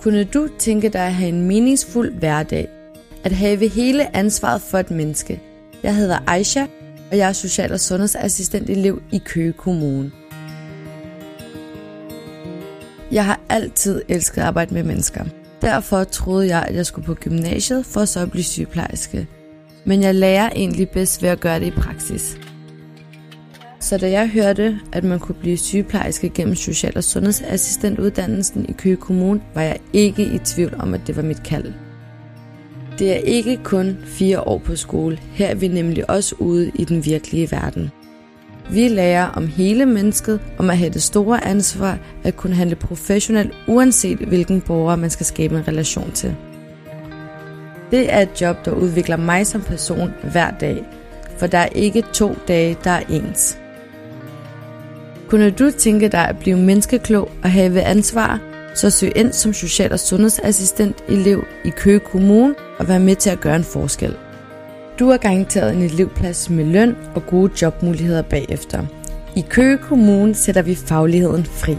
Kunne du tænke dig at have en meningsfuld hverdag? At have hele ansvaret for et menneske? Jeg hedder Aisha, og jeg er social- og sundhedsassistentelev i Køge Kommune. Jeg har altid elsket at arbejde med mennesker. Derfor troede jeg, at jeg skulle på gymnasiet for så at blive sygeplejerske. Men jeg lærer egentlig bedst ved at gøre det i praksis. Så da jeg hørte, at man kunne blive sygeplejerske gennem social- og sundhedsassistentuddannelsen i Køge Kommune, var jeg ikke i tvivl om, at det var mit kald. Det er ikke kun fire år på skole. Her er vi nemlig også ude i den virkelige verden. Vi lærer om hele mennesket, om at have det store ansvar at kunne handle professionelt, uanset hvilken borger man skal skabe en relation til. Det er et job, der udvikler mig som person hver dag, for der er ikke to dage, der er ens. Kunne du tænke dig at blive menneskeklog og have ansvar, så søg ind som social- og sundhedsassistent elev i Køge Kommune og vær med til at gøre en forskel. Du er garanteret en elevplads med løn og gode jobmuligheder bagefter. I Køge Kommune sætter vi fagligheden fri.